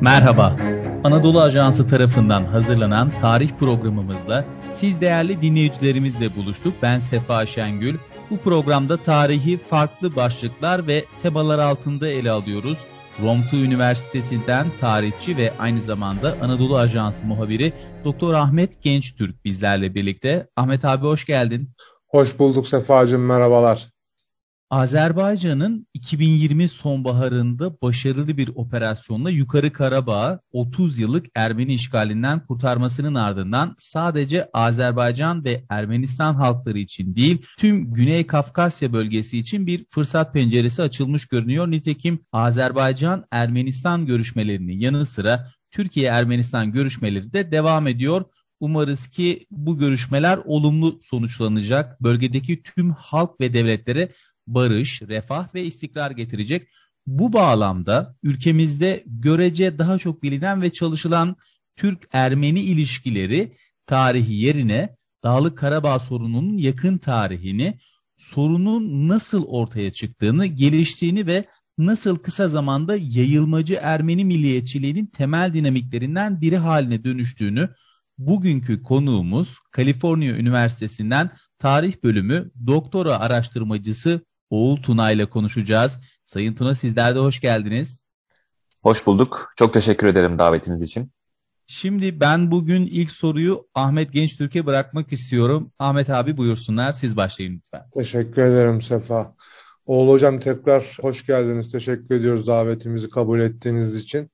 Merhaba. Anadolu Ajansı tarafından hazırlanan tarih programımızda siz değerli dinleyicilerimizle buluştuk. Ben Sefa Şengül. Bu programda tarihi farklı başlıklar ve temalar altında ele alıyoruz. Romtu Üniversitesi'nden tarihçi ve aynı zamanda Anadolu Ajansı muhabiri Doktor Ahmet Gençtürk bizlerle birlikte. Ahmet abi hoş geldin. Hoş bulduk Sefacığım merhabalar. Azerbaycan'ın 2020 sonbaharında başarılı bir operasyonla Yukarı Karabağ'ı 30 yıllık Ermeni işgalinden kurtarmasının ardından sadece Azerbaycan ve Ermenistan halkları için değil tüm Güney Kafkasya bölgesi için bir fırsat penceresi açılmış görünüyor. Nitekim Azerbaycan-Ermenistan görüşmelerinin yanı sıra Türkiye-Ermenistan görüşmeleri de devam ediyor. Umarız ki bu görüşmeler olumlu sonuçlanacak. Bölgedeki tüm halk ve devletlere barış, refah ve istikrar getirecek. Bu bağlamda ülkemizde görece daha çok bilinen ve çalışılan Türk-Ermeni ilişkileri tarihi yerine Dağlık Karabağ sorununun yakın tarihini, sorunun nasıl ortaya çıktığını, geliştiğini ve nasıl kısa zamanda yayılmacı Ermeni milliyetçiliğinin temel dinamiklerinden biri haline dönüştüğünü bugünkü konuğumuz Kaliforniya Üniversitesi'nden tarih bölümü doktora araştırmacısı Oğul Tuna ile konuşacağız. Sayın Tuna sizler de hoş geldiniz. Hoş bulduk. Çok teşekkür ederim davetiniz için. Şimdi ben bugün ilk soruyu Ahmet Gençtürk'e bırakmak istiyorum. Ahmet abi buyursunlar. Siz başlayın lütfen. Teşekkür ederim Sefa. Oğul Hocam tekrar hoş geldiniz. Teşekkür ediyoruz davetimizi kabul ettiğiniz için.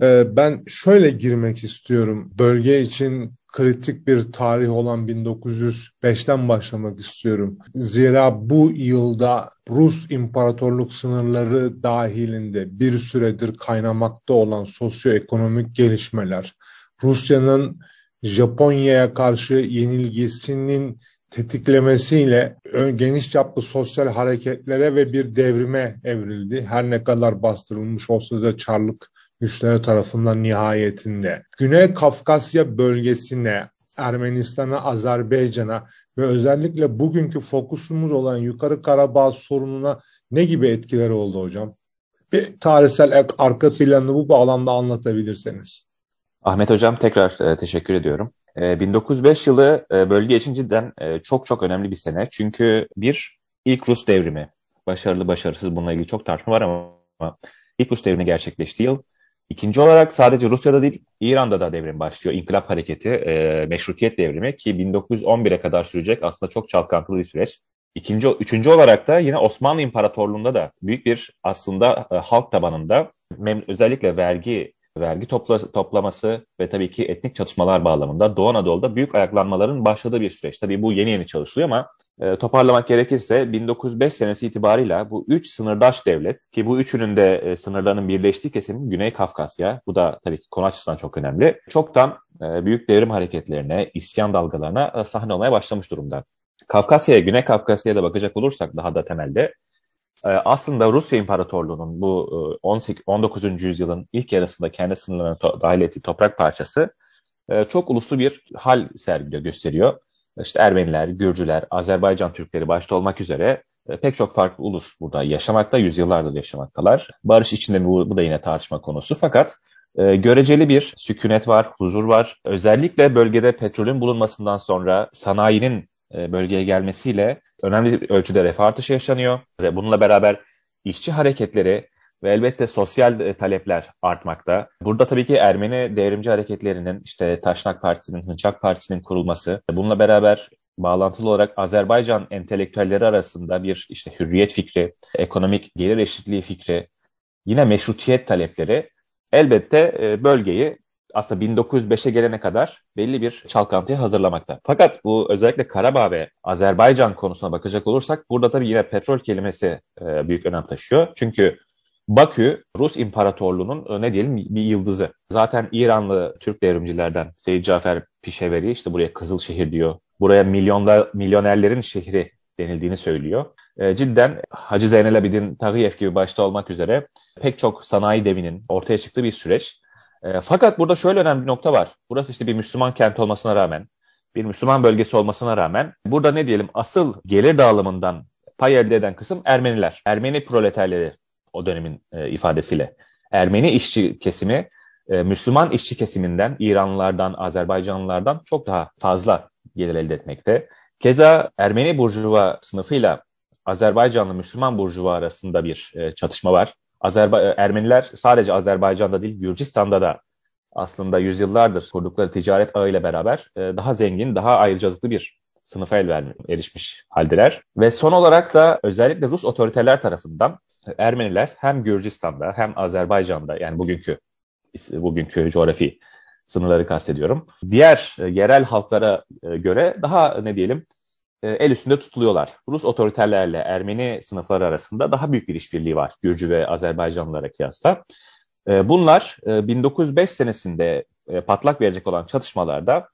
Ee, ben şöyle girmek istiyorum. Bölge için kritik bir tarih olan 1905'ten başlamak istiyorum. Zira bu yılda Rus İmparatorluk sınırları dahilinde bir süredir kaynamakta olan sosyoekonomik gelişmeler, Rusya'nın Japonya'ya karşı yenilgisinin tetiklemesiyle geniş çaplı sosyal hareketlere ve bir devrime evrildi. Her ne kadar bastırılmış olsa da Çarlık güçleri tarafından nihayetinde Güney Kafkasya bölgesine, Ermenistan'a, Azerbaycan'a ve özellikle bugünkü fokusumuz olan Yukarı Karabağ sorununa ne gibi etkileri oldu hocam? Bir tarihsel arka planını bu bağlamda anlatabilirseniz. Ahmet Hocam tekrar e, teşekkür ediyorum. E, 1905 yılı e, bölge için cidden e, çok çok önemli bir sene. Çünkü bir ilk Rus devrimi, başarılı başarısız bununla ilgili çok tartışma var ama ilk Rus devrimi gerçekleştiği yıl İkinci olarak sadece Rusya'da değil İran'da da devrim başlıyor. İnkılap hareketi, e, meşrutiyet devrimi ki 1911'e kadar sürecek aslında çok çalkantılı bir süreç. İkinci, üçüncü olarak da yine Osmanlı İmparatorluğu'nda da büyük bir aslında e, halk tabanında özellikle vergi vergi topla, toplaması ve tabii ki etnik çatışmalar bağlamında Doğu Anadolu'da büyük ayaklanmaların başladığı bir süreç. Tabii bu yeni yeni çalışılıyor ama e, toparlamak gerekirse 1905 senesi itibarıyla bu üç sınırdaş devlet ki bu üçünün de e, sınırlarının birleştiği kesim Güney Kafkasya. Bu da tabii ki konu açısından çok önemli. Çoktan e, büyük devrim hareketlerine, isyan dalgalarına e, sahne olmaya başlamış durumda. Kafkasya'ya, Güney Kafkasya'ya da bakacak olursak daha da temelde aslında Rusya İmparatorluğu'nun bu 18, e, 19. yüzyılın ilk yarısında kendi sınırlarına to- dahil ettiği toprak parçası e, çok uluslu bir hal sergiliyor, gösteriyor işte Ermeniler, Gürcüler, Azerbaycan Türkleri başta olmak üzere e, pek çok farklı ulus burada yaşamakta, yüzyıllardır yaşamaktalar. Barış içinde bu, bu da yine tartışma konusu. Fakat göreceli bir sükunet var, huzur var. Özellikle bölgede petrolün bulunmasından sonra sanayinin bölgeye gelmesiyle önemli ölçüde refah artışı yaşanıyor. Ve bununla beraber işçi hareketleri ve elbette sosyal e, talepler artmakta. Burada tabii ki Ermeni devrimci hareketlerinin işte Taşnak Partisi'nin, Hınçak Partisi'nin kurulması, bununla beraber bağlantılı olarak Azerbaycan entelektüelleri arasında bir işte hürriyet fikri, ekonomik gelir eşitliği fikri, yine meşrutiyet talepleri elbette e, bölgeyi aslında 1905'e gelene kadar belli bir çalkantıya hazırlamakta. Fakat bu özellikle Karabağ ve Azerbaycan konusuna bakacak olursak burada tabii yine petrol kelimesi e, büyük önem taşıyor. Çünkü Bakü, Rus İmparatorluğu'nun e, ne diyelim bir yıldızı. Zaten İranlı Türk devrimcilerden Seyyid Cafer Pişeveri işte buraya Kızıl Şehir diyor. Buraya milyonlar, milyonerlerin şehri denildiğini söylüyor. E, cidden Hacı Zeynel Abidin Tağiyev gibi başta olmak üzere pek çok sanayi devinin ortaya çıktığı bir süreç. E, fakat burada şöyle önemli bir nokta var. Burası işte bir Müslüman kent olmasına rağmen, bir Müslüman bölgesi olmasına rağmen burada ne diyelim asıl gelir dağılımından pay elde eden kısım Ermeniler. Ermeni proleterleri o dönemin e, ifadesiyle. Ermeni işçi kesimi e, Müslüman işçi kesiminden, İranlılardan, Azerbaycanlılardan çok daha fazla gelir elde etmekte. Keza Ermeni burjuva sınıfıyla Azerbaycanlı Müslüman burjuva arasında bir e, çatışma var. Azerba e, Ermeniler sadece Azerbaycan'da değil Gürcistan'da da aslında yüzyıllardır kurdukları ticaret ağıyla beraber e, daha zengin, daha ayrıcalıklı bir sınıfa el vermiş, erişmiş haldeler. Ve son olarak da özellikle Rus otoriteler tarafından Ermeniler hem Gürcistan'da hem Azerbaycan'da yani bugünkü bugünkü coğrafi sınırları kastediyorum. Diğer e, yerel halklara göre daha ne diyelim el üstünde tutuluyorlar. Rus otoriterlerle Ermeni sınıfları arasında daha büyük bir işbirliği var Gürcü ve Azerbaycanlılara kıyasla. Bunlar 1905 senesinde patlak verecek olan çatışmalarda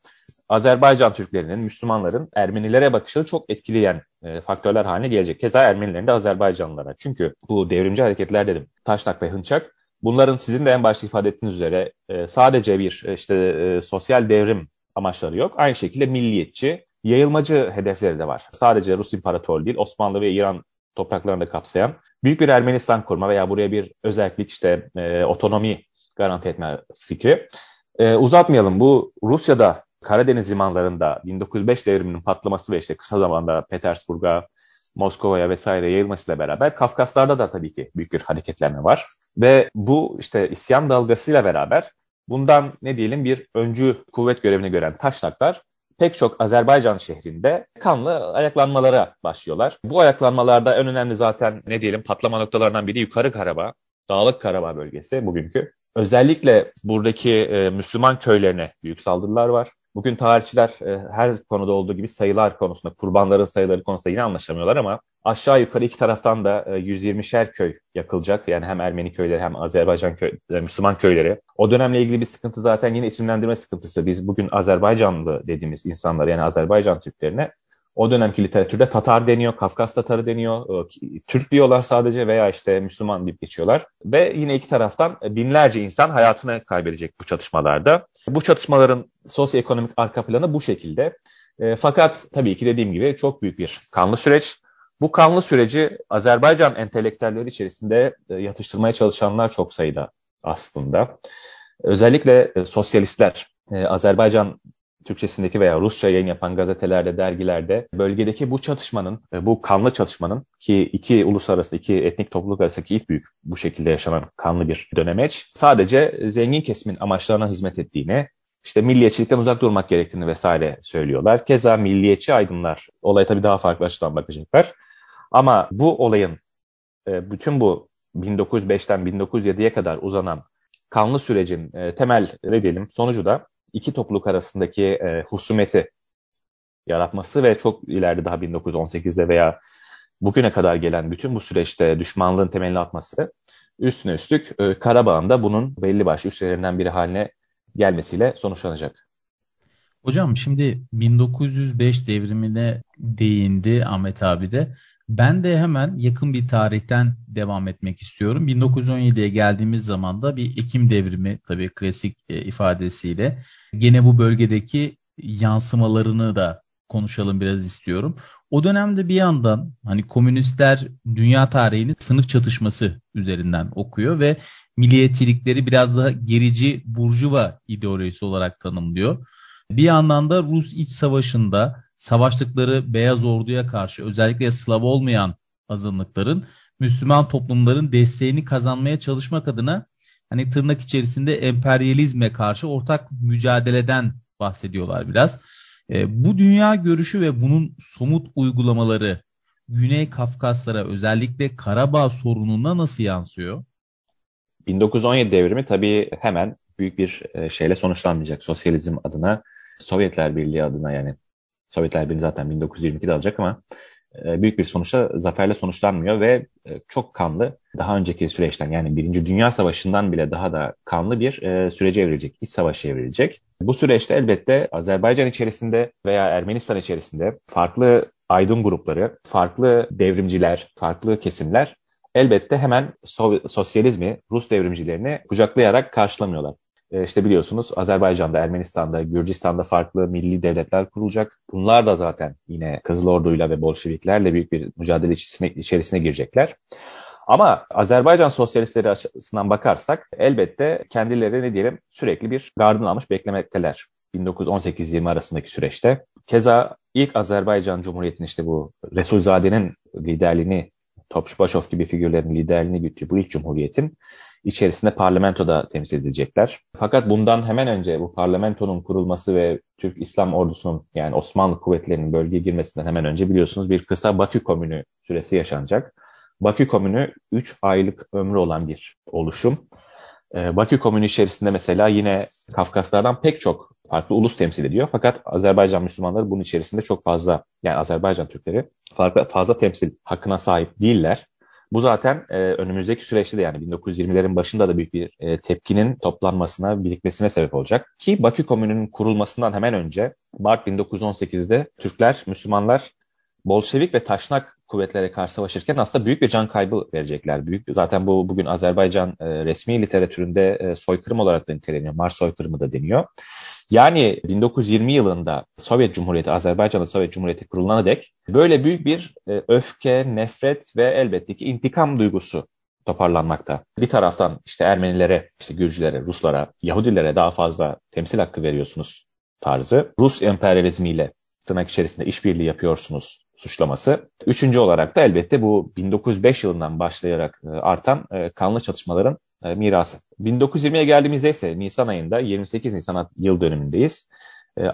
Azerbaycan Türklerinin, Müslümanların Ermenilere bakışını çok etkileyen faktörler haline gelecek. Keza Ermenilerin de Azerbaycanlılara. Çünkü bu devrimci hareketler dedim. Taşnak ve Hınçak Bunların sizin de en başta ifade ettiğiniz üzere e, sadece bir e, işte e, sosyal devrim amaçları yok. Aynı şekilde milliyetçi, yayılmacı hedefleri de var. Sadece Rus İmparatorluğu değil, Osmanlı ve İran topraklarını da kapsayan büyük bir Ermenistan kurma veya buraya bir özellik işte e, otonomi garanti etme fikri. E, uzatmayalım bu Rusya'da Karadeniz limanlarında 1905 devriminin patlaması ve işte kısa zamanda Petersburg'a, Moskova'ya vesaire yayılmasıyla beraber Kafkaslar'da da tabii ki büyük bir hareketlenme var. Ve bu işte isyan dalgasıyla beraber bundan ne diyelim bir öncü kuvvet görevini gören taşnaklar pek çok Azerbaycan şehrinde kanlı ayaklanmalara başlıyorlar. Bu ayaklanmalarda en önemli zaten ne diyelim patlama noktalarından biri Yukarı Karabağ, Dağlık Karabağ bölgesi bugünkü. Özellikle buradaki e, Müslüman köylerine büyük saldırılar var. Bugün tarihçiler e, her konuda olduğu gibi sayılar konusunda, kurbanların sayıları konusunda yine anlaşamıyorlar ama aşağı yukarı iki taraftan da e, 120'şer köy yakılacak. Yani hem Ermeni köyleri hem Azerbaycan köy, e, Müslüman köyleri. O dönemle ilgili bir sıkıntı zaten yine isimlendirme sıkıntısı. Biz bugün Azerbaycanlı dediğimiz insanlar yani Azerbaycan Türklerine o dönemki literatürde Tatar deniyor, Kafkas Tatarı deniyor, e, Türk diyorlar sadece veya işte Müslüman deyip geçiyorlar. Ve yine iki taraftan binlerce insan hayatını kaybedecek bu çatışmalarda. Bu çatışmaların sosyoekonomik arka planı bu şekilde. E, fakat tabii ki dediğim gibi çok büyük bir kanlı süreç. Bu kanlı süreci Azerbaycan entelektüelleri içerisinde e, yatıştırmaya çalışanlar çok sayıda aslında. Özellikle e, sosyalistler, e, Azerbaycan Türkçesindeki veya Rusça yayın yapan gazetelerde, dergilerde bölgedeki bu çatışmanın, e, bu kanlı çatışmanın ki iki ulus arasında, iki etnik topluluk arasındaki ilk büyük bu şekilde yaşanan kanlı bir dönemeç sadece zengin kesimin amaçlarına hizmet ettiğini, işte milliyetçilikten uzak durmak gerektiğini vesaire söylüyorlar. Keza milliyetçi aydınlar olaya tabii daha farklı açıdan bakacaklar. Ama bu olayın e, bütün bu 1905'ten 1907'ye kadar uzanan kanlı sürecin e, temel ne diyelim sonucu da iki topluluk arasındaki e, husumeti yaratması ve çok ileride daha 1918'de veya bugüne kadar gelen bütün bu süreçte düşmanlığın temelini atması üstüne üstlük e, Karabağ'ın da bunun belli başlı üstlerinden biri haline gelmesiyle sonuçlanacak. Hocam şimdi 1905 devrimine değindi Ahmet abi de. Ben de hemen yakın bir tarihten devam etmek istiyorum. 1917'ye geldiğimiz zaman da bir Ekim devrimi tabii klasik e, ifadesiyle gene bu bölgedeki yansımalarını da konuşalım biraz istiyorum. O dönemde bir yandan hani komünistler dünya tarihini sınıf çatışması üzerinden okuyor ve milliyetçilikleri biraz daha gerici burjuva ideolojisi olarak tanımlıyor. Bir yandan da Rus iç savaşında savaştıkları beyaz orduya karşı özellikle Slav olmayan azınlıkların Müslüman toplumların desteğini kazanmaya çalışmak adına hani tırnak içerisinde emperyalizme karşı ortak mücadeleden bahsediyorlar biraz. E, bu dünya görüşü ve bunun somut uygulamaları Güney Kafkaslara özellikle Karabağ sorununa nasıl yansıyor? 1917 devrimi tabii hemen büyük bir e, şeyle sonuçlanmayacak. Sosyalizm adına, Sovyetler Birliği adına yani Sovyetler Birliği zaten 1922'de alacak ama e, büyük bir sonuçta zaferle sonuçlanmıyor ve e, çok kanlı daha önceki süreçten yani Birinci Dünya Savaşı'ndan bile daha da kanlı bir e, sürece evrilecek, iç savaşı evrilecek. Bu süreçte elbette Azerbaycan içerisinde veya Ermenistan içerisinde farklı aydın grupları, farklı devrimciler, farklı kesimler elbette hemen sosyalizmi, Rus devrimcilerini kucaklayarak karşılamıyorlar. E, işte biliyorsunuz Azerbaycan'da, Ermenistan'da, Gürcistan'da farklı milli devletler kurulacak. Bunlar da zaten yine Kızıl Ordu'yla ve Bolşeviklerle büyük bir mücadele içerisine, içerisine girecekler. Ama Azerbaycan sosyalistleri açısından bakarsak elbette kendileri ne diyelim sürekli bir gardın almış beklemekteler. 1918-20 arasındaki süreçte. Keza ilk Azerbaycan Cumhuriyeti'nin işte bu Resulzade'nin liderliğini, Topçubaşov gibi figürlerin liderliğini güttüğü bu ilk cumhuriyetin içerisinde parlamentoda temsil edilecekler. Fakat bundan hemen önce bu parlamentonun kurulması ve Türk İslam ordusunun yani Osmanlı kuvvetlerinin bölgeye girmesinden hemen önce biliyorsunuz bir kısa Bakü Komünü süresi yaşanacak. Bakü Komünü 3 aylık ömrü olan bir oluşum. Ee, Bakü Komünü içerisinde mesela yine Kafkaslardan pek çok farklı ulus temsil ediyor. Fakat Azerbaycan Müslümanları bunun içerisinde çok fazla yani Azerbaycan Türkleri farklı fazla temsil hakkına sahip değiller. Bu zaten e, önümüzdeki süreçte de yani 1920'lerin başında da büyük bir e, tepkinin toplanmasına, birikmesine sebep olacak. Ki Bakü Komünü'nün kurulmasından hemen önce Mart 1918'de Türkler, Müslümanlar Bolşevik ve Taşnak kuvvetlere karşı savaşırken aslında büyük bir can kaybı verecekler. Büyük zaten bu bugün Azerbaycan e, resmi literatüründe e, soykırım olarak da niteleniyor. Mars soykırımı da deniyor. Yani 1920 yılında Sovyet Cumhuriyeti, Azerbaycan'da Sovyet Cumhuriyeti kurulana dek böyle büyük bir e, öfke, nefret ve elbette ki intikam duygusu toparlanmakta. Bir taraftan işte Ermenilere, işte Gürcülere, Ruslara, Yahudilere daha fazla temsil hakkı veriyorsunuz tarzı. Rus emperyalizmiyle tırnak içerisinde işbirliği yapıyorsunuz suçlaması. Üçüncü olarak da elbette bu 1905 yılından başlayarak e, artan e, kanlı çatışmaların e, mirası. 1920'ye geldiğimizde ise Nisan ayında 28 Nisan yıl dönümündeyiz.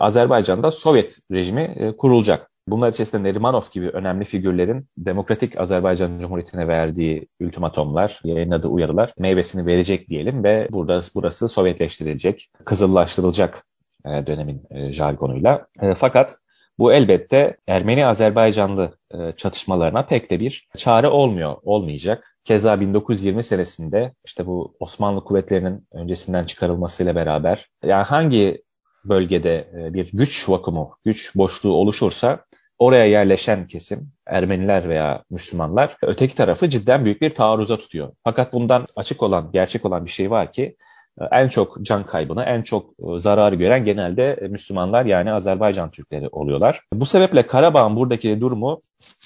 Azerbaycan'da Sovyet rejimi kurulacak. Bunlar içerisinde Nerimanov gibi önemli figürlerin Demokratik Azerbaycan Cumhuriyeti'ne verdiği ultimatomlar, yayınladığı uyarılar meyvesini verecek diyelim ve burada burası Sovyetleştirilecek, kızıllaştırılacak dönemin jargonuyla. Fakat bu elbette Ermeni-Azerbaycanlı e, çatışmalarına pek de bir çare olmuyor, olmayacak. Keza 1920 senesinde işte bu Osmanlı kuvvetlerinin öncesinden çıkarılmasıyla beraber yani hangi bölgede e, bir güç vakumu, güç boşluğu oluşursa oraya yerleşen kesim Ermeniler veya Müslümanlar öteki tarafı cidden büyük bir taarruza tutuyor. Fakat bundan açık olan, gerçek olan bir şey var ki en çok can kaybını, en çok e, zararı gören genelde Müslümanlar yani Azerbaycan Türkleri oluyorlar. Bu sebeple Karabağ'ın buradaki durumu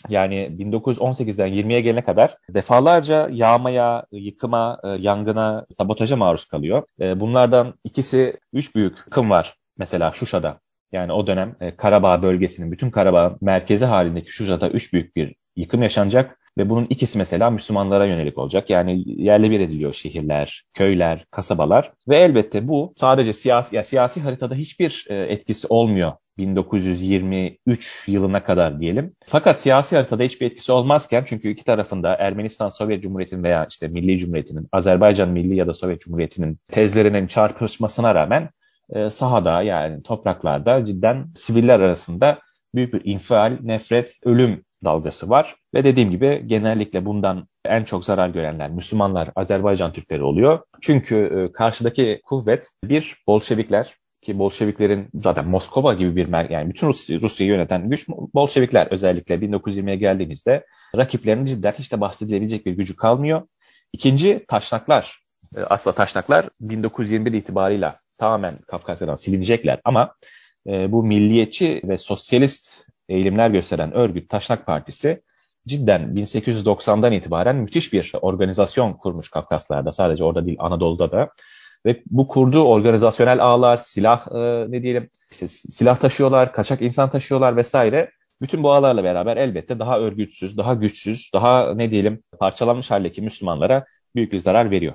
yani 1918'den 20'ye gelene kadar defalarca yağmaya, yıkıma, e, yangına, sabotaja maruz kalıyor. E, bunlardan ikisi üç büyük yıkım var mesela Şuşa'da. Yani o dönem Karabağ bölgesinin bütün Karabağ merkezi halindeki Şuşa'da üç büyük bir yıkım yaşanacak. Ve bunun ikisi mesela Müslümanlara yönelik olacak. Yani yerle bir ediliyor şehirler, köyler, kasabalar. Ve elbette bu sadece siyasi, ya siyasi haritada hiçbir e, etkisi olmuyor 1923 yılına kadar diyelim. Fakat siyasi haritada hiçbir etkisi olmazken çünkü iki tarafında Ermenistan Sovyet Cumhuriyeti'nin veya işte Milli Cumhuriyeti'nin, Azerbaycan Milli ya da Sovyet Cumhuriyeti'nin tezlerinin çarpışmasına rağmen e, sahada yani topraklarda cidden siviller arasında büyük bir infial, nefret, ölüm dalgası var. Ve dediğim gibi genellikle bundan en çok zarar görenler Müslümanlar, Azerbaycan Türkleri oluyor. Çünkü e, karşıdaki kuvvet bir Bolşevikler ki Bolşeviklerin zaten Moskova gibi bir yani bütün Rusya, Rusya'yı yöneten güç Bolşevikler özellikle 1920'ye geldiğimizde rakiplerinin cidden hiç de bahsedilebilecek bir gücü kalmıyor. İkinci taşnaklar. E, Asla taşnaklar 1921 itibarıyla tamamen Kafkasya'dan silinecekler ama e, bu milliyetçi ve sosyalist eğilimler gösteren örgüt Taşnak Partisi cidden 1890'dan itibaren müthiş bir organizasyon kurmuş Kafkaslar'da. Sadece orada değil Anadolu'da da. Ve bu kurduğu organizasyonel ağlar, silah e, ne diyelim, işte silah taşıyorlar, kaçak insan taşıyorlar vesaire. Bütün bu ağlarla beraber elbette daha örgütsüz, daha güçsüz, daha ne diyelim parçalanmış haldeki Müslümanlara büyük bir zarar veriyor.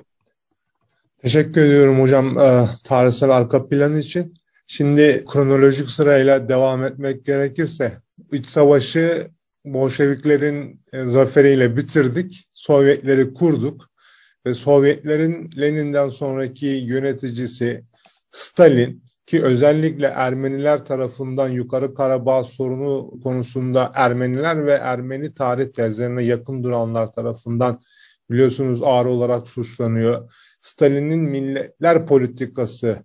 Teşekkür ediyorum hocam e, tarihsel arka planı için. Şimdi kronolojik sırayla devam etmek gerekirse iç savaşı Bolşeviklerin e, zaferiyle bitirdik. Sovyetleri kurduk ve Sovyetlerin Lenin'den sonraki yöneticisi Stalin ki özellikle Ermeniler tarafından Yukarı Karabağ sorunu konusunda Ermeniler ve Ermeni tarih tezlerine yakın duranlar tarafından biliyorsunuz ağır olarak suçlanıyor. Stalin'in milletler politikası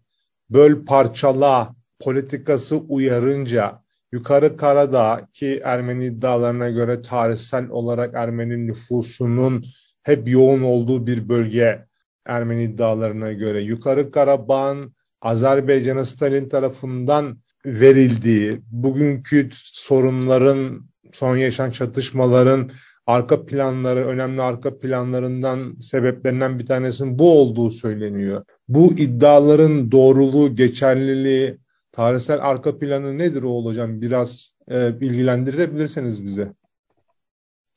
böl parçala politikası uyarınca Yukarı Karadağ ki Ermeni iddialarına göre tarihsel olarak Ermeni nüfusunun hep yoğun olduğu bir bölge Ermeni iddialarına göre. Yukarı Karabağ'ın Azerbaycan'a Stalin tarafından verildiği, bugünkü sorunların, son yaşanan çatışmaların arka planları, önemli arka planlarından sebeplerinden bir tanesinin bu olduğu söyleniyor. Bu iddiaların doğruluğu, geçerliliği, tarihsel arka planı nedir o hocam? Biraz e, bilgilendirebilirseniz bize.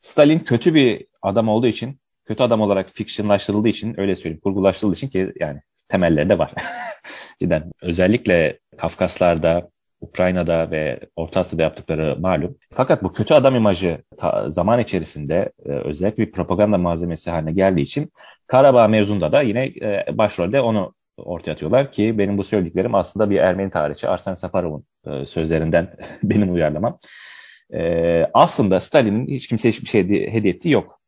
Stalin kötü bir adam olduğu için, kötü adam olarak fictionlaştırıldığı için, öyle söyleyeyim, kurgulaştırıldığı için ki yani temelleri de var. Cidden özellikle Kafkaslar'da, Ukrayna'da ve Orta Asya'da yaptıkları malum. Fakat bu kötü adam imajı zaman içerisinde e, özellikle bir propaganda malzemesi haline geldiği için Karabağ mevzunda da yine e, başrolde onu ortaya atıyorlar ki benim bu söylediklerim aslında bir Ermeni tarihçi Arsen Safarov'un e, sözlerinden benim uyarlamam. E, aslında Stalin'in hiç kimseye hiçbir şey hediye ettiği yok.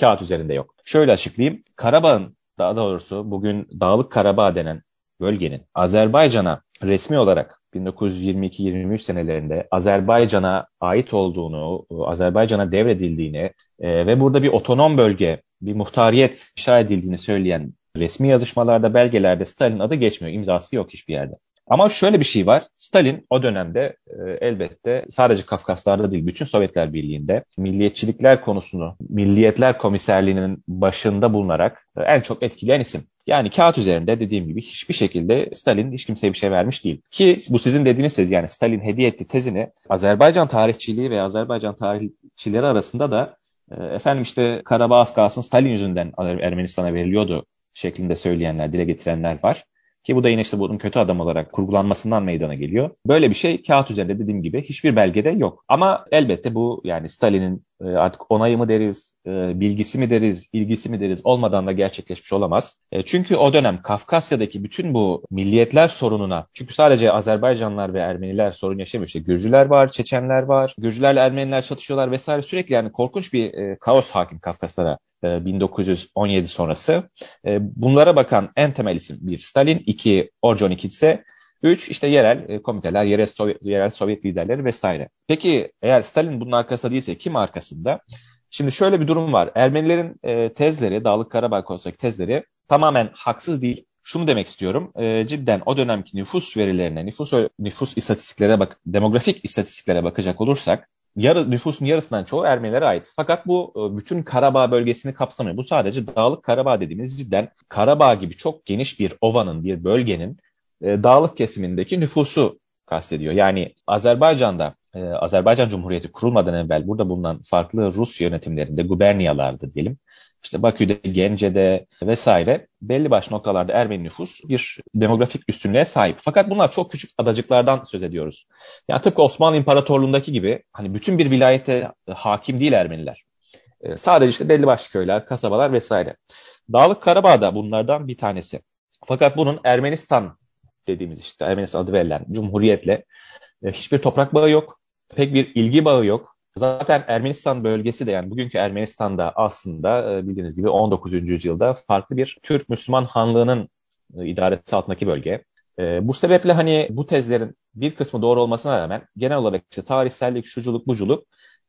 Kağıt üzerinde yok. Şöyle açıklayayım. Karabağ'ın daha doğrusu bugün Dağlık Karabağ denen bölgenin Azerbaycan'a resmi olarak 1922-23 senelerinde Azerbaycan'a ait olduğunu, Azerbaycan'a devredildiğini e, ve burada bir otonom bölge, bir muhtariyet inşa edildiğini söyleyen resmi yazışmalarda, belgelerde Stalin adı geçmiyor. imzası yok hiçbir yerde. Ama şöyle bir şey var. Stalin o dönemde e, elbette sadece Kafkaslar'da değil bütün Sovyetler Birliği'nde milliyetçilikler konusunu Milliyetler Komiserliği'nin başında bulunarak e, en çok etkileyen isim. Yani kağıt üzerinde dediğim gibi hiçbir şekilde Stalin hiç kimseye bir şey vermiş değil. Ki bu sizin dediğiniz tez yani Stalin hediye etti tezini Azerbaycan tarihçiliği ve Azerbaycan tarihçileri arasında da e, efendim işte Karabağ az kalsın Stalin yüzünden Ermenistan'a veriliyordu şeklinde söyleyenler, dile getirenler var. Ki bu da yine işte bunun kötü adam olarak kurgulanmasından meydana geliyor. Böyle bir şey kağıt üzerinde dediğim gibi hiçbir belgede yok. Ama elbette bu yani Stalin'in e, artık onayı mı deriz, e, bilgisi mi deriz, ilgisi mi deriz olmadan da gerçekleşmiş olamaz. E, çünkü o dönem Kafkasya'daki bütün bu milliyetler sorununa, çünkü sadece Azerbaycanlılar ve Ermeniler sorun yaşamıyor. İşte Gürcüler var, Çeçenler var, Gürcülerle Ermeniler çatışıyorlar vesaire sürekli yani korkunç bir kaos hakim Kafkaslara 1917 sonrası. Bunlara bakan en temel isim bir Stalin, iki Orjon ise Üç işte yerel e, komiteler, yerel Sovyet, yerel Sovyet liderleri vesaire. Peki eğer Stalin bunun arkasında değilse kim arkasında? Şimdi şöyle bir durum var. Ermenilerin e, tezleri, Dağlık Karabağ konusundaki tezleri tamamen haksız değil. Şunu demek istiyorum. E, cidden o dönemki nüfus verilerine, nüfus nüfus istatistiklere bak, demografik istatistiklere bakacak olursak yarı, nüfusun yarısından çoğu Ermenilere ait. Fakat bu e, bütün Karabağ bölgesini kapsamıyor. Bu sadece Dağlık Karabağ dediğimiz cidden Karabağ gibi çok geniş bir ovanın, bir bölgenin e, dağlık kesimindeki nüfusu kastediyor. Yani Azerbaycan'da e, Azerbaycan Cumhuriyeti kurulmadan evvel burada bulunan farklı Rus yönetimlerinde guberniyalardı diyelim. İşte Bakü'de, Gence'de vesaire belli başlı noktalarda Ermeni nüfus bir demografik üstünlüğe sahip. Fakat bunlar çok küçük adacıklardan söz ediyoruz. Yani tıpkı Osmanlı İmparatorluğu'ndaki gibi hani bütün bir vilayete hakim değil Ermeniler. E, sadece işte belli başlı köyler, kasabalar vesaire. Dağlık Karabağ da bunlardan bir tanesi. Fakat bunun Ermenistan dediğimiz işte Ermenistan adı verilen Cumhuriyet'le e, hiçbir toprak bağı yok. Pek bir ilgi bağı yok. Zaten Ermenistan bölgesi de yani bugünkü Ermenistan'da aslında e, bildiğiniz gibi 19. yüzyılda farklı bir Türk Müslüman hanlığının e, idaresi altındaki bölge. Bu sebeple hani bu tezlerin bir kısmı doğru olmasına rağmen genel olarak işte tarihsellik, şuculuk, buculuk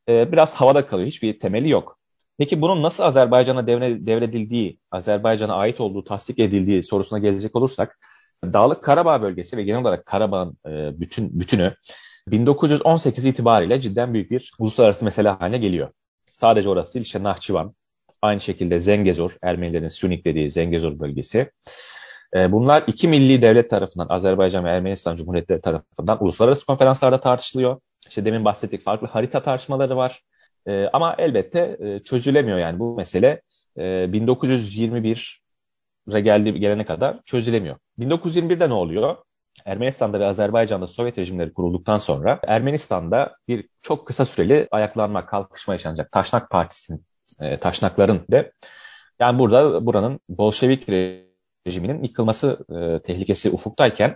biraz havada kalıyor. Hiçbir temeli yok. Peki bunun nasıl Azerbaycan'a devredildiği, Azerbaycan'a ait olduğu, tasdik edildiği sorusuna gelecek olursak Dağlık Karabağ bölgesi ve genel olarak Karabağ'ın e, bütün bütünü 1918 itibariyle cidden büyük bir uluslararası mesele haline geliyor. Sadece orası değil, işte Nahçıvan, aynı şekilde Zengezur, Ermenilerin Sünik dediği Zengezur bölgesi. E, bunlar iki milli devlet tarafından, Azerbaycan ve Ermenistan Cumhuriyetleri tarafından uluslararası konferanslarda tartışılıyor. İşte demin bahsettik farklı harita tartışmaları var. E, ama elbette çözülemiyor yani bu mesele. E, 1921 geldi, gelene kadar çözülemiyor. 1921'de ne oluyor? Ermenistan'da ve Azerbaycan'da Sovyet rejimleri kurulduktan sonra Ermenistan'da bir çok kısa süreli ayaklanma, kalkışma yaşanacak. Taşnak Partisi'nin, e, Taşnakların de yani burada buranın Bolşevik rejiminin yıkılması e, tehlikesi ufuktayken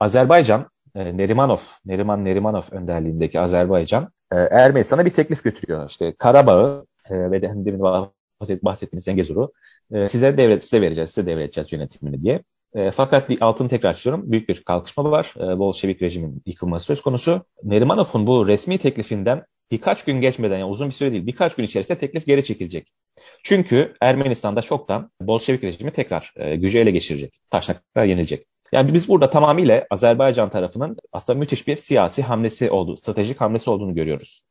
Azerbaycan, e, Nerimanov, Neriman Nerimanov önderliğindeki Azerbaycan e, Ermenistan'a bir teklif götürüyor. İşte Karabağ'ı e, ve de demin bahsettiğiniz Zengezur'u e, size devlet size vereceğiz, size devredeceğiz yönetimini diye. E, fakat altını tekrar açıyorum. Büyük bir kalkışma var. E, Bolşevik rejimin yıkılması söz konusu. Nerimanov'un bu resmi teklifinden birkaç gün geçmeden yani uzun bir süre değil birkaç gün içerisinde teklif geri çekilecek. Çünkü Ermenistan'da çoktan Bolşevik rejimi tekrar e, gücü ele geçirecek. Taşnaklar yenilecek. Yani biz burada tamamıyla Azerbaycan tarafının aslında müthiş bir siyasi hamlesi olduğu, stratejik hamlesi olduğunu görüyoruz.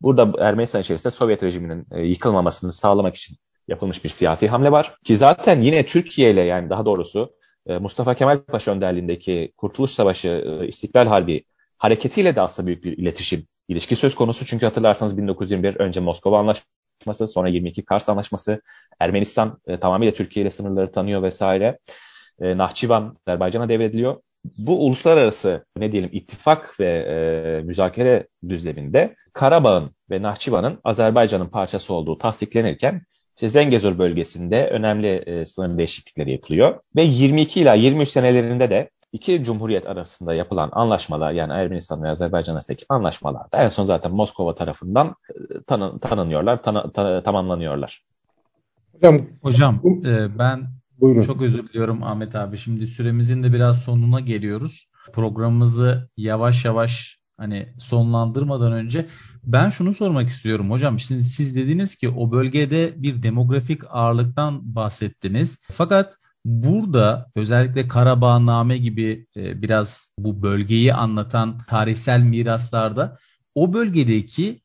Burada Ermenistan içerisinde Sovyet rejiminin e, yıkılmamasını sağlamak için yapılmış bir siyasi hamle var. Ki zaten yine Türkiye ile yani daha doğrusu e, Mustafa Kemal Paşa önderliğindeki Kurtuluş Savaşı, e, İstiklal Harbi hareketiyle de aslında büyük bir iletişim ilişki söz konusu. Çünkü hatırlarsanız 1921 önce Moskova Anlaşması, sonra 22 Kars Anlaşması, Ermenistan e, tamamıyla Türkiye ile sınırları tanıyor vesaire. E, Nahçıvan Azerbaycan'a devrediliyor. Bu uluslararası ne diyelim ittifak ve e, müzakere düzleminde Karabağ'ın ve Nahçıvan'ın Azerbaycan'ın parçası olduğu tasdiklenirken işte Zengezur bölgesinde önemli e, sınır değişiklikleri yapılıyor. Ve 22 ila 23 senelerinde de iki cumhuriyet arasında yapılan anlaşmalar yani Ermenistan ve Azerbaycan arasındaki anlaşmalarda en son zaten Moskova tarafından e, tanı, tanınıyorlar, tanı, ta, tamamlanıyorlar. Hocam, Hocam e, ben Buyurun. çok özür diliyorum Ahmet abi. Şimdi süremizin de biraz sonuna geliyoruz. Programımızı yavaş yavaş hani sonlandırmadan önce ben şunu sormak istiyorum hocam. Şimdi siz dediniz ki o bölgede bir demografik ağırlıktan bahsettiniz. Fakat burada özellikle Karabağname gibi e, biraz bu bölgeyi anlatan tarihsel miraslarda o bölgedeki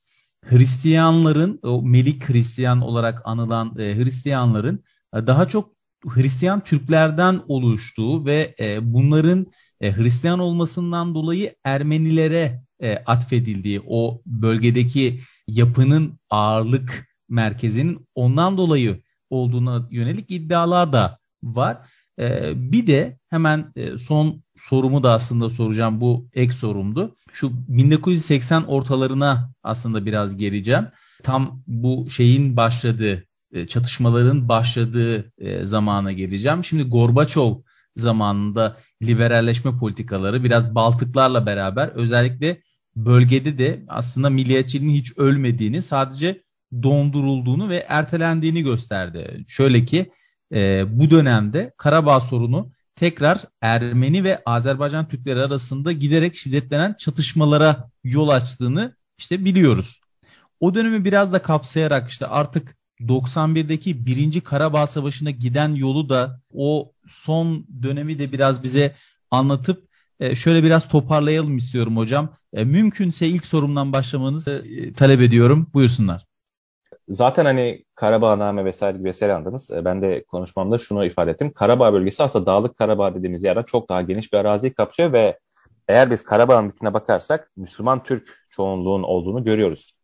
Hristiyanların, o Melik Hristiyan olarak anılan e, Hristiyanların e, daha çok Hristiyan Türklerden oluştuğu ve bunların Hristiyan olmasından dolayı Ermenilere e, atfedildiği o bölgedeki yapının ağırlık merkezinin ondan dolayı olduğuna yönelik iddialar da var. E, bir de hemen e, son sorumu da aslında soracağım bu ek sorumdu. Şu 1980 ortalarına aslında biraz geleceğim. Tam bu şeyin başladığı, e, çatışmaların başladığı e, zamana geleceğim. Şimdi Gorbaçov zamanında liberalleşme politikaları biraz Baltıklarla beraber özellikle bölgede de aslında milliyetçiliğin hiç ölmediğini sadece dondurulduğunu ve ertelendiğini gösterdi. Şöyle ki e, bu dönemde Karabağ sorunu tekrar Ermeni ve Azerbaycan Türkleri arasında giderek şiddetlenen çatışmalara yol açtığını işte biliyoruz. O dönemi biraz da kapsayarak işte artık 91'deki 1. Karabağ Savaşı'na giden yolu da o son dönemi de biraz bize anlatıp e, şöyle biraz toparlayalım istiyorum hocam. E, mümkünse ilk sorumdan başlamanızı e, talep ediyorum. Buyursunlar. Zaten hani Karabağname vesaire gibi vesaire andınız. Ben de konuşmamda şunu ifade ettim. Karabağ bölgesi aslında Dağlık Karabağ dediğimiz yerden çok daha geniş bir araziyi kapsıyor ve eğer biz Karabağ'ın bütüne bakarsak Müslüman Türk çoğunluğun olduğunu görüyoruz.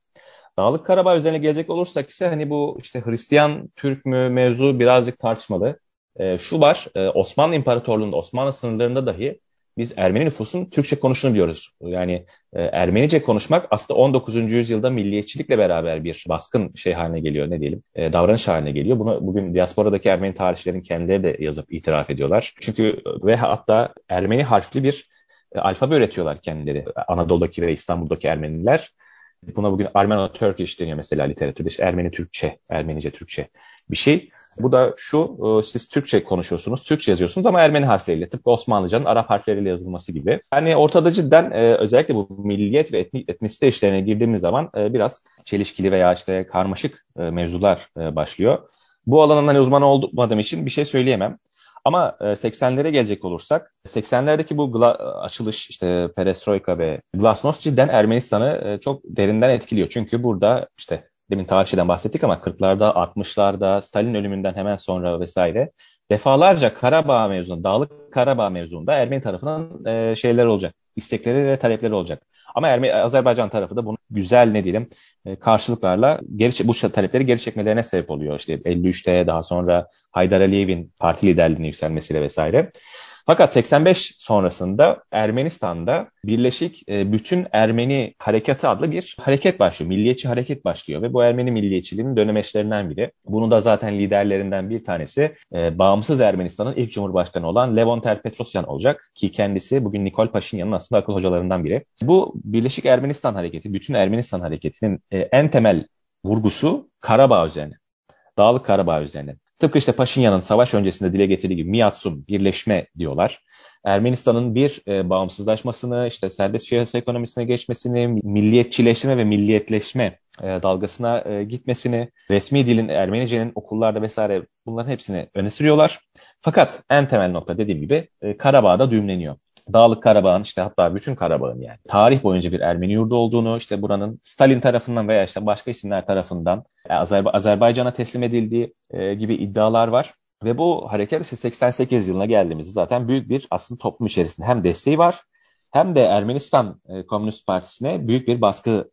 Dağlık Karabağ üzerine gelecek olursak ise hani bu işte Hristiyan Türk mü mevzu birazcık tartışmalı. E, şu var e, Osmanlı İmparatorluğu'nda Osmanlı sınırlarında dahi biz Ermeni nüfusun Türkçe konuştuğunu biliyoruz. Yani e, Ermenice konuşmak aslında 19. yüzyılda milliyetçilikle beraber bir baskın şey haline geliyor ne diyelim e, davranış haline geliyor. Bunu bugün diasporadaki Ermeni tarihçilerin kendileri de yazıp itiraf ediyorlar. Çünkü ve hatta Ermeni harfli bir e, alfabe üretiyorlar kendileri. Anadolu'daki ve İstanbul'daki Ermeniler. Buna bugün Armeno-Turkish deniyor mesela literatürde. İşte Ermeni Türkçe, Ermenice Türkçe bir şey. Bu da şu, e, siz Türkçe konuşuyorsunuz, Türkçe yazıyorsunuz ama Ermeni harfleriyle, tıpkı Osmanlıcanın Arap harfleriyle yazılması gibi. Yani ortada cidden e, özellikle bu milliyet ve etnik, etnisite işlerine girdiğimiz zaman e, biraz çelişkili veya işte karmaşık mevzular başlıyor. Bu alanın hani uzman olmadığım için bir şey söyleyemem. Ama 80'lere gelecek olursak 80'lerdeki bu açılış işte perestroika ve glasnost cidden Ermenistan'ı çok derinden etkiliyor. Çünkü burada işte demin tarihçiden bahsettik ama 40'larda, 60'larda, Stalin ölümünden hemen sonra vesaire defalarca Karabağ mevzunda, Dağlık Karabağ mevzunda Ermeni tarafından e, şeyler olacak, istekleri ve talepleri olacak. Ama Ermeni, Azerbaycan tarafı da bunu güzel ne diyelim e, karşılıklarla geri, bu talepleri geri çekmelerine sebep oluyor. İşte 53'te daha sonra Haydar Aliyev'in parti liderliğine yükselmesiyle vesaire. Fakat 85 sonrasında Ermenistan'da Birleşik e, Bütün Ermeni Harekatı adlı bir hareket başlıyor. Milliyetçi hareket başlıyor ve bu Ermeni milliyetçiliğinin dönemeçlerinden biri. Bunu da zaten liderlerinden bir tanesi e, bağımsız Ermenistan'ın ilk cumhurbaşkanı olan Levon Terpetrosyan olacak ki kendisi bugün Nikol Paşinyan'ın aslında akıl hocalarından biri. Bu Birleşik Ermenistan Hareketi, bütün Ermenistan Hareketi'nin e, en temel vurgusu Karabağ üzerine. Dağlık Karabağ üzerine. Tıpkı işte Paşinyan'ın savaş öncesinde dile getirdiği gibi Miatsum, birleşme diyorlar. Ermenistan'ın bir e, bağımsızlaşmasını, işte serbest piyasa ekonomisine geçmesini, milliyetçileşme ve milliyetleşme e, dalgasına e, gitmesini, resmi dilin Ermenice'nin okullarda vesaire bunların hepsini öne sürüyorlar. Fakat en temel nokta dediğim gibi e, Karabağ'da düğümleniyor. Dağlık Karabağ'ın işte hatta bütün Karabağ'ın yani tarih boyunca bir Ermeni yurdu olduğunu işte buranın Stalin tarafından veya işte başka isimler tarafından Azerba Azerbaycan'a teslim edildiği e, gibi iddialar var. Ve bu hareket işte 88 yılına geldiğimizde zaten büyük bir aslında toplum içerisinde hem desteği var hem de Ermenistan e, Komünist Partisi'ne büyük bir baskı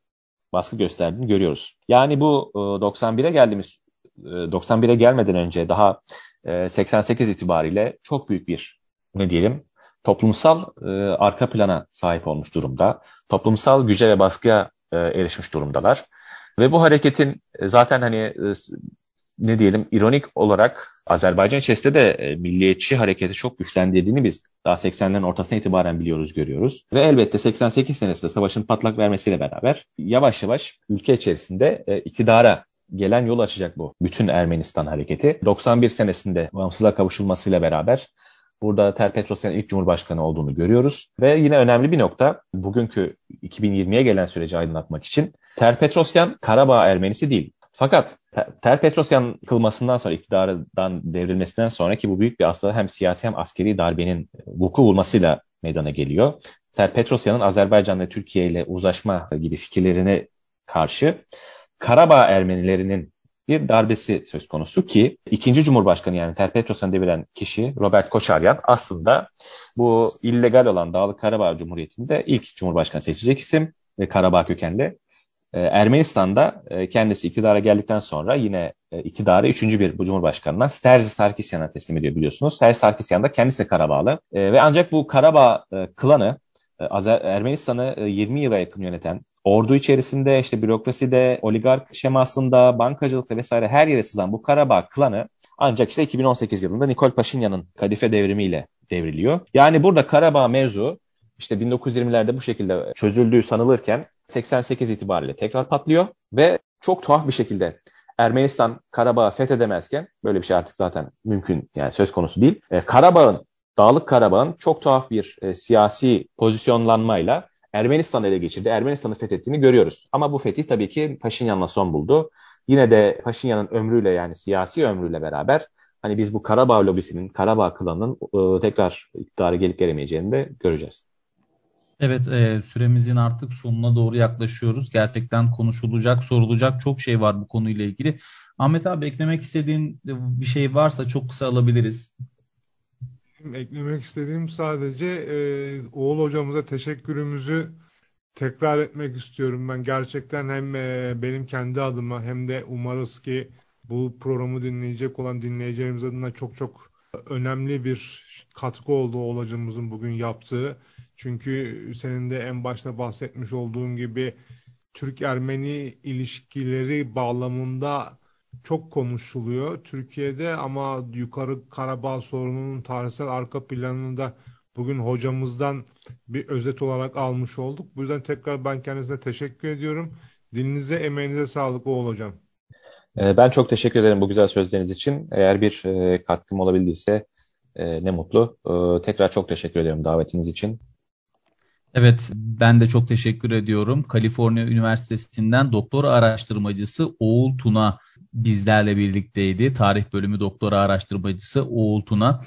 baskı gösterdiğini görüyoruz. Yani bu e, 91'e geldiğimiz e, 91'e gelmeden önce daha e, 88 itibariyle çok büyük bir ne diyelim toplumsal e, arka plana sahip olmuş durumda. Toplumsal güce ve baskıya e, erişmiş durumdalar. Ve bu hareketin e, zaten hani e, ne diyelim ironik olarak Azerbaycan içerisinde de e, milliyetçi hareketi çok güçlendirdiğini biz daha 80'lerin ortasına itibaren biliyoruz, görüyoruz. Ve elbette 88 senesinde savaşın patlak vermesiyle beraber yavaş yavaş ülke içerisinde e, iktidara gelen yol açacak bu. Bütün Ermenistan hareketi. 91 senesinde bağımsızlığa kavuşulmasıyla beraber Burada Ter Petrosyan'ın ilk Cumhurbaşkanı olduğunu görüyoruz. Ve yine önemli bir nokta bugünkü 2020'ye gelen süreci aydınlatmak için Ter Petrosyan Karabağ Ermenisi değil. Fakat Ter Petrosyan kılmasından sonra iktidardan devrilmesinden sonra ki bu büyük bir aslında hem siyasi hem askeri darbenin vuku bulmasıyla meydana geliyor. Ter Petrosyan'ın Azerbaycan ve Türkiye ile uzlaşma gibi fikirlerine karşı Karabağ Ermenilerinin bir darbesi söz konusu ki ikinci Cumhurbaşkanı yani Ter Petrosyan devrilen kişi Robert Koçaryan aslında bu illegal olan Dağlık Karabağ Cumhuriyeti'nde ilk Cumhurbaşkanı seçecek isim ve Karabağ kökenli. Ee, Ermenistan'da e, kendisi iktidara geldikten sonra yine e, iktidarı üçüncü bir bu Cumhurbaşkanı'na Serzi Sarkisyan'a teslim ediyor biliyorsunuz. Serzi Sarkisyan da kendisi Karabağlı e, ve ancak bu Karabağ klanı Ermenistan'ı 20 yıla yakın yöneten ordu içerisinde işte bürokraside, oligark şemasında, bankacılıkta vesaire her yere sızan bu Karabağ klanı ancak işte 2018 yılında Nikol Paşinyan'ın kadife devrimiyle devriliyor. Yani burada Karabağ mevzu işte 1920'lerde bu şekilde çözüldüğü sanılırken 88 itibariyle tekrar patlıyor ve çok tuhaf bir şekilde Ermenistan Karabağ'ı fethedemezken böyle bir şey artık zaten mümkün yani söz konusu değil. E, Karabağ'ın Dağlık Karabağ'ın çok tuhaf bir e, siyasi pozisyonlanmayla Ermenistan'ı ele geçirdi. Ermenistan'ı fethettiğini görüyoruz. Ama bu fetih tabii ki Paşinyan'la son buldu. Yine de Paşinyan'ın ömrüyle yani siyasi ömrüyle beraber hani biz bu Karabağ lobisinin, Karabağ klanının e, tekrar iktidara gelip gelemeyeceğini de göreceğiz. Evet, e, süremizin artık sonuna doğru yaklaşıyoruz. Gerçekten konuşulacak, sorulacak çok şey var bu konuyla ilgili. Ahmet abi eklemek istediğin bir şey varsa çok kısa alabiliriz. Eklemek istediğim sadece e, Oğul hocamıza teşekkürümüzü tekrar etmek istiyorum. Ben gerçekten hem e, benim kendi adıma hem de umarız ki bu programı dinleyecek olan dinleyicilerimiz adına çok çok önemli bir katkı oldu Oğul hocamızın bugün yaptığı. Çünkü senin de en başta bahsetmiş olduğun gibi Türk-Ermeni ilişkileri bağlamında çok konuşuluyor Türkiye'de ama yukarı Karabağ sorununun tarihsel arka planını da bugün hocamızdan bir özet olarak almış olduk. Bu yüzden tekrar ben kendisine teşekkür ediyorum. Dilinize, emeğinize sağlık Oğul Hocam. Ee, ben çok teşekkür ederim bu güzel sözleriniz için. Eğer bir e, katkım olabildiyse e, ne mutlu. E, tekrar çok teşekkür ediyorum davetiniz için. Evet, ben de çok teşekkür ediyorum. Kaliforniya Üniversitesi'nden doktora araştırmacısı Oğul Tuna bizlerle birlikteydi. Tarih bölümü doktora araştırmacısı Oğul Tuna.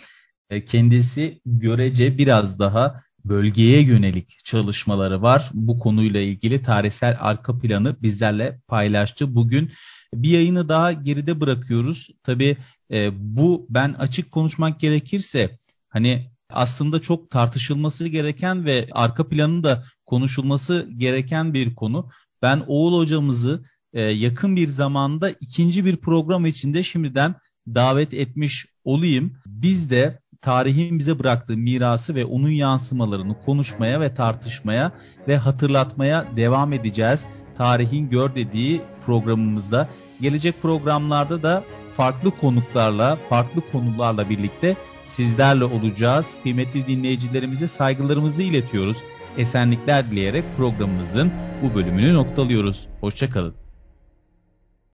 E, kendisi görece biraz daha bölgeye yönelik çalışmaları var. Bu konuyla ilgili tarihsel arka planı bizlerle paylaştı. Bugün bir yayını daha geride bırakıyoruz. Tabii e, bu ben açık konuşmak gerekirse hani aslında çok tartışılması gereken ve arka planın da konuşulması gereken bir konu. Ben Oğul hocamızı e, yakın bir zamanda ikinci bir program içinde şimdiden davet etmiş olayım. Biz de tarihin bize bıraktığı mirası ve onun yansımalarını konuşmaya ve tartışmaya ve hatırlatmaya devam edeceğiz. Tarihin Gör dediği programımızda. Gelecek programlarda da farklı konuklarla, farklı konularla birlikte sizlerle olacağız. Kıymetli dinleyicilerimize saygılarımızı iletiyoruz. Esenlikler dileyerek programımızın bu bölümünü noktalıyoruz. Hoşçakalın.